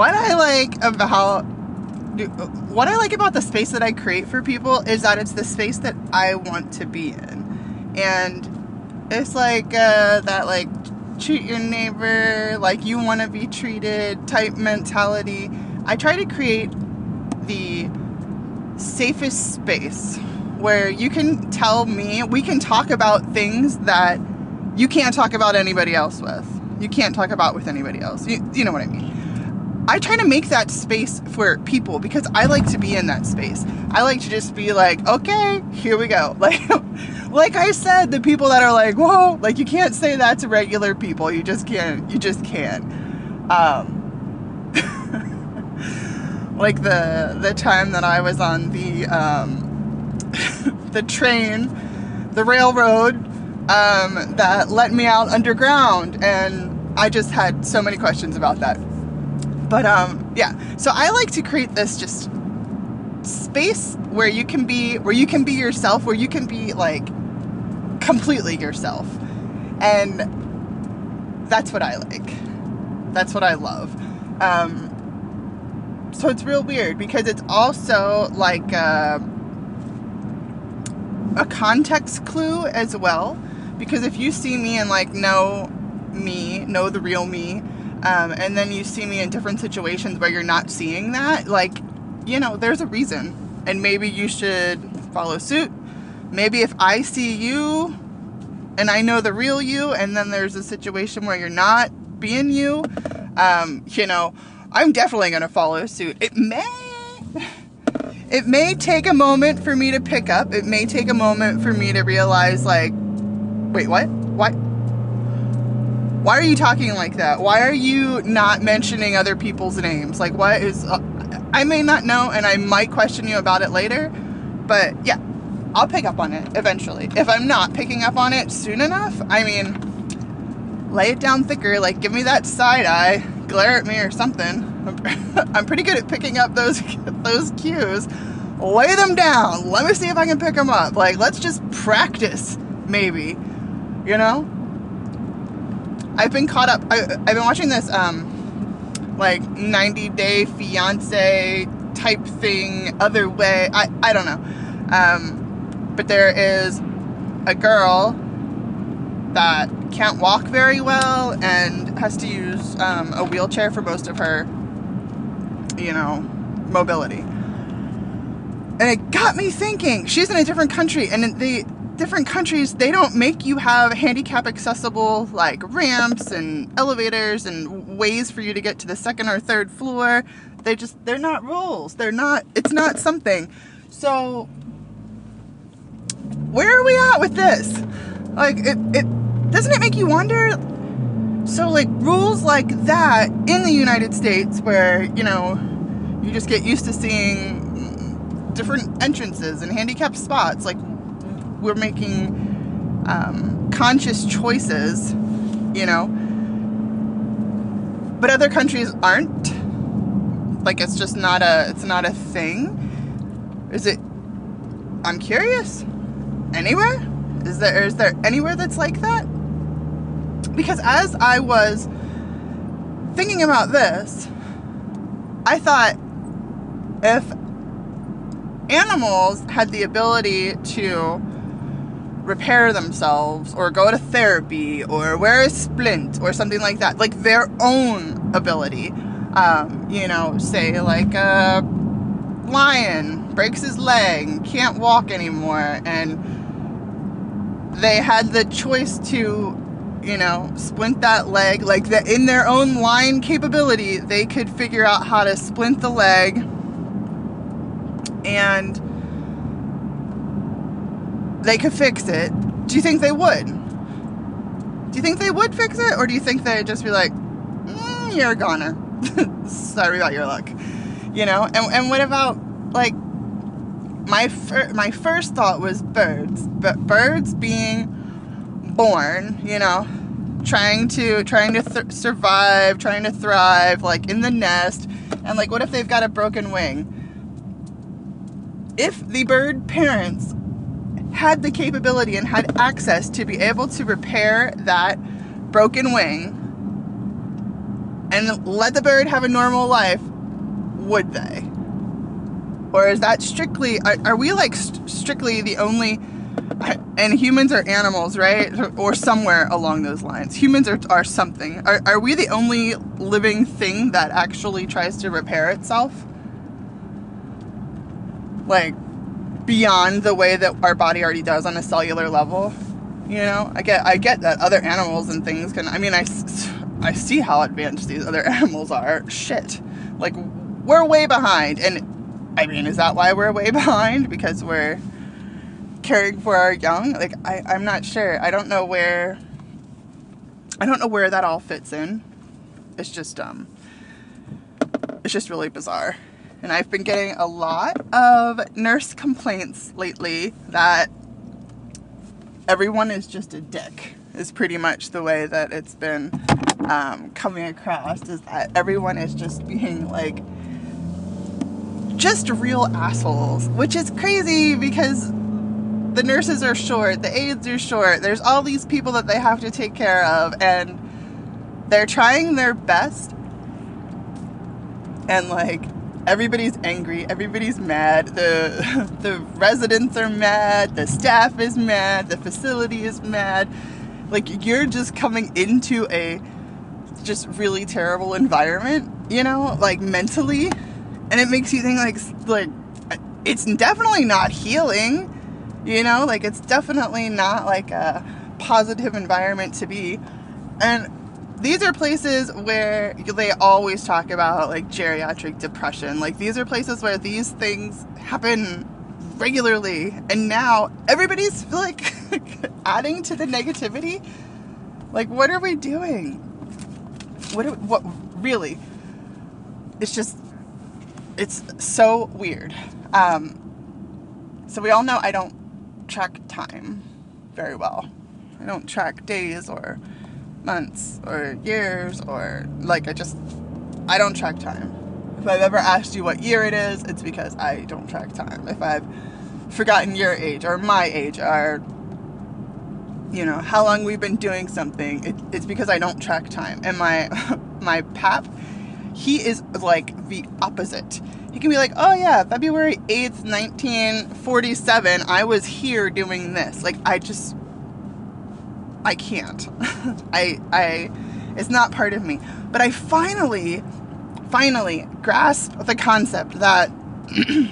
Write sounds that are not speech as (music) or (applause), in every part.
what I like about what I like about the space that I create for people is that it's the space that I want to be in, and it's like uh, that like treat your neighbor like you want to be treated type mentality. I try to create the safest space where you can tell me, we can talk about things that you can't talk about anybody else with. You can't talk about with anybody else. You, you know what I mean? I try to make that space for people because I like to be in that space. I like to just be like, okay, here we go. (laughs) Like, like I said, the people that are like, whoa, like you can't say that to regular people. You just can't. You just can't. Um, (laughs) like the the time that I was on the um, (laughs) the train, the railroad um, that let me out underground, and I just had so many questions about that. But um, yeah, so I like to create this just space where you can be where you can be yourself, where you can be like completely yourself, and that's what I like. That's what I love. Um, so it's real weird because it's also like a, a context clue as well. Because if you see me and like know me, know the real me, um, and then you see me in different situations where you're not seeing that, like, you know, there's a reason. And maybe you should follow suit. Maybe if I see you and I know the real you, and then there's a situation where you're not being you, um, you know, I'm definitely going to follow suit. It may. It may take a moment for me to pick up. It may take a moment for me to realize, like, wait, what? What? Why are you talking like that? Why are you not mentioning other people's names? Like, what is. Uh, I may not know and I might question you about it later, but yeah, I'll pick up on it eventually. If I'm not picking up on it soon enough, I mean, lay it down thicker, like give me that side eye, glare at me or something. (laughs) I'm pretty good at picking up those (laughs) those cues. Lay them down. Let me see if I can pick them up. Like, let's just practice, maybe. You know? I've been caught up. I, have been watching this um, like 90 Day Fiance type thing, other way. I I don't know. Um, but there is a girl that can't walk very well and has to use um, a wheelchair for most of her, you know, mobility. And it got me thinking. She's in a different country, and the different countries they don't make you have handicap accessible like ramps and elevators and ways for you to get to the second or third floor. They just they're not rules. They're not it's not something. So where are we at with this? Like it, it doesn't it make you wonder? So like rules like that in the united states where you know you just get used to seeing different entrances and handicapped spots like we're making um, conscious choices, you know. But other countries aren't. Like it's just not a it's not a thing. Is it? I'm curious. Anywhere? Is there is there anywhere that's like that? Because as I was thinking about this, I thought if animals had the ability to repair themselves or go to therapy or wear a splint or something like that, like their own ability. Um, you know, say like a lion breaks his leg, can't walk anymore, and they had the choice to, you know, splint that leg, like that in their own line capability, they could figure out how to splint the leg and they could fix it, do you think they would? Do you think they would fix it, or do you think they'd just be like, mm, "You're a goner. (laughs) Sorry about your luck," you know? And and what about like my fir- my first thought was birds, but birds being born, you know, trying to trying to th- survive, trying to thrive, like in the nest, and like what if they've got a broken wing? If the bird parents had the capability and had access to be able to repair that broken wing, and let the bird have a normal life, would they? Or is that strictly, are, are we like st- strictly the only, and humans are animals, right? Or somewhere along those lines. Humans are, are something. Are, are we the only living thing that actually tries to repair itself? Like, beyond the way that our body already does on a cellular level? You know, I get, I get that other animals and things can, I mean, I, I see how advanced these other (laughs) animals are. Shit. Like, we're way behind. And I mean, is that why we're way (laughs) behind? Because we're caring for our young? Like, I, I'm not sure. I don't know where. I don't know where that all fits in. It's just um. It's just really bizarre, and I've been getting a lot of nurse complaints lately that everyone is just a dick. Is pretty much the way that it's been um, coming across. Is that everyone is just being like just real assholes, which is crazy because the nurses are short, the aides are short, there's all these people that they have to take care of, and they're trying their best. And like everybody's angry, everybody's mad, the (laughs) the residents are mad, the staff is mad, the facility is mad. Like you're just coming into a just really terrible environment, you know, like mentally. And it makes you think like like it's definitely not healing you know? Like it's definitely not like a positive environment to be. And these are places where they always talk about like geriatric depression. Like these are places where these things happen regularly. And now everybody's like (laughs) adding to the negativity. Like what are we doing? What are, what really? It's just it's so weird. Um, so we all know I don't track time very well. I don't track days or months or years or like I just I don't track time. If I've ever asked you what year it is, it's because I don't track time. If I've forgotten your age or my age or you know how long we've been doing something, it, it's because I don't track time. And my (laughs) my pap he is like the opposite. He can be like, oh yeah, February 8th, 1947, I was here doing this. Like, I just, I can't. (laughs) I, I, it's not part of me. But I finally, finally grasped the concept that (clears throat)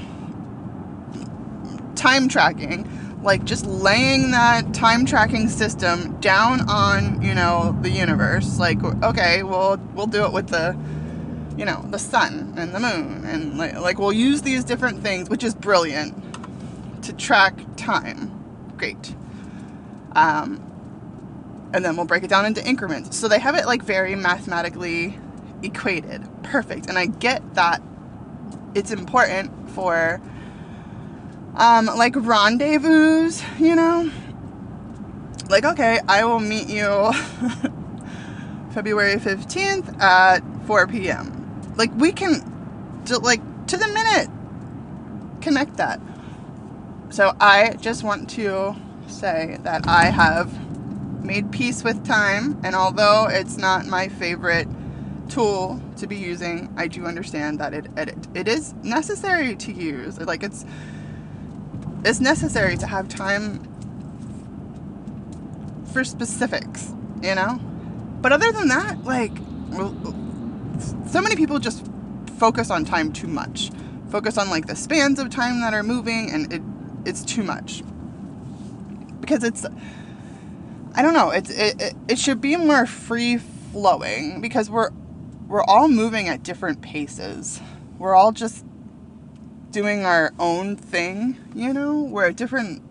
time tracking, like just laying that time tracking system down on, you know, the universe, like, okay, well, we'll do it with the, you know, the sun and the moon. And like, like we'll use these different things, which is brilliant, to track time. Great. Um, and then we'll break it down into increments. So they have it like very mathematically equated. Perfect. And I get that it's important for um, like rendezvous, you know? Like, okay, I will meet you (laughs) February 15th at 4 p.m. Like we can, like to the minute, connect that. So I just want to say that I have made peace with time, and although it's not my favorite tool to be using, I do understand that it it, it is necessary to use. Like it's it's necessary to have time for specifics, you know. But other than that, like so many people just focus on time too much. Focus on like the spans of time that are moving and it it's too much. Because it's I don't know, it's it, it, it should be more free flowing because we're we're all moving at different paces. We're all just doing our own thing, you know? We're at different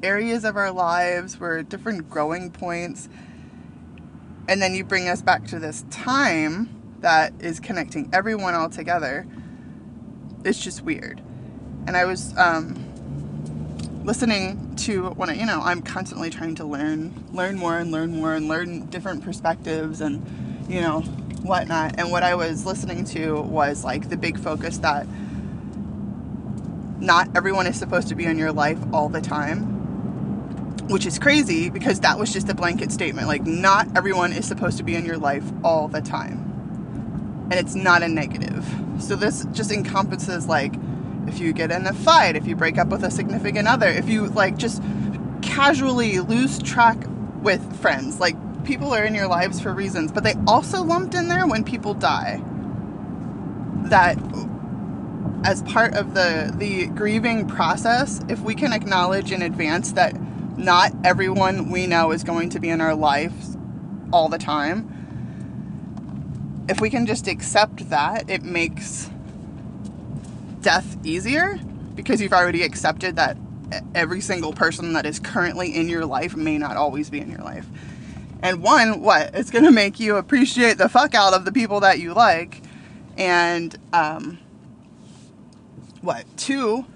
areas of our lives, we're at different growing points. And then you bring us back to this time that is connecting everyone all together. It's just weird. And I was um, listening to when I, you know, I'm constantly trying to learn, learn more and learn more and learn different perspectives and, you know, whatnot. And what I was listening to was like the big focus that not everyone is supposed to be in your life all the time, which is crazy because that was just a blanket statement. Like, not everyone is supposed to be in your life all the time and it's not a negative. So this just encompasses like if you get in a fight, if you break up with a significant other, if you like just casually lose track with friends, like people are in your lives for reasons, but they also lumped in there when people die. That as part of the the grieving process, if we can acknowledge in advance that not everyone we know is going to be in our lives all the time. If we can just accept that, it makes death easier because you've already accepted that every single person that is currently in your life may not always be in your life. And one, what? It's going to make you appreciate the fuck out of the people that you like. And, um, what? Two,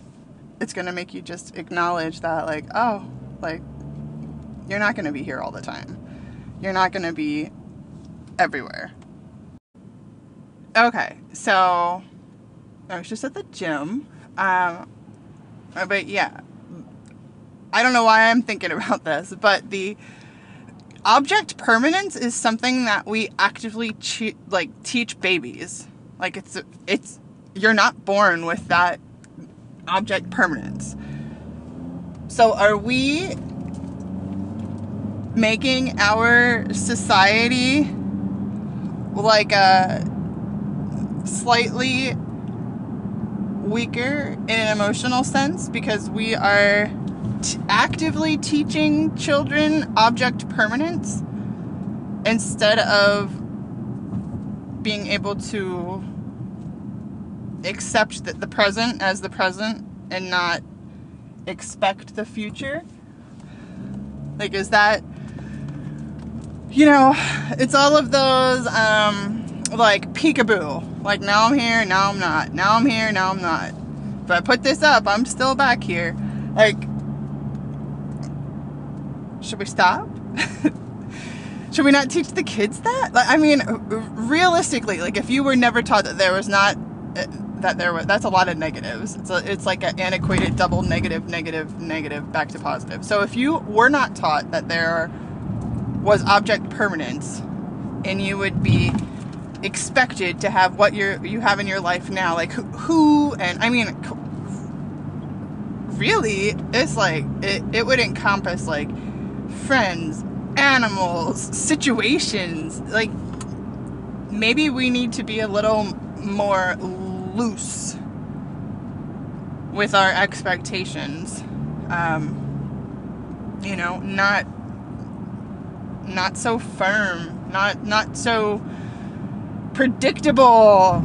it's going to make you just acknowledge that, like, oh, like, you're not going to be here all the time. You're not going to be everywhere. Okay, so I was just at the gym. Um, but yeah, I don't know why I'm thinking about this, but the object permanence is something that we actively che- like teach babies. Like it's it's you're not born with that object permanence. So are we making our society like a slightly weaker in an emotional sense because we are t- actively teaching children object permanence instead of being able to accept the present as the present and not expect the future? Like, is that, you know, it's all of those, um, like peekaboo. Like, now I'm here, now I'm not. Now I'm here, now I'm not. If I put this up, I'm still back here. Like, should we stop? (laughs) should we not teach the kids that? Like, I mean, realistically, like, if you were never taught that there was not uh, that there was that's a lot of negatives. It's a, it's like an antiquated double negative, negative, negative, back to positive. So if you were not taught that there was object permanence, and you would be expected to have what you you have in your life now, like who, who and I mean, really, it's like it, it would encompass like friends, animals, situations. Like maybe we need to be a little more loose with our expectations. Um, you know, not not so firm, not not so predictable.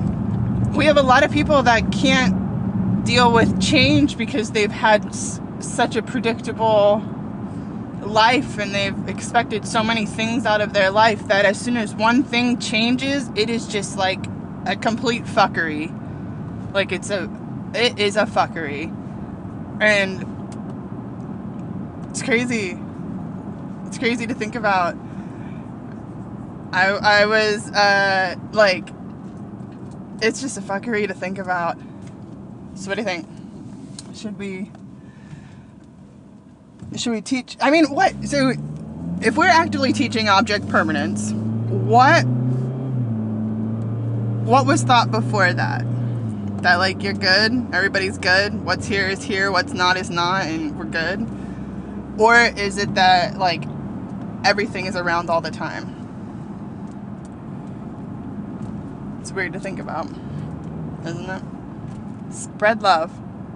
We have a lot of people that can't deal with change because they've had s- such a predictable life and they've expected so many things out of their life that as soon as one thing changes, it is just like a complete fuckery. Like it's a it is a fuckery. And it's crazy. It's crazy to think about. I I was uh like it's just a fuckery to think about. So what do you think? Should we should we teach I mean what so if we're actively teaching object permanence, what what was thought before that? That like you're good, everybody's good, what's here is here, what's not is not, and we're good? Or is it that like everything is around all the time? To think about, isn't it? Spread love.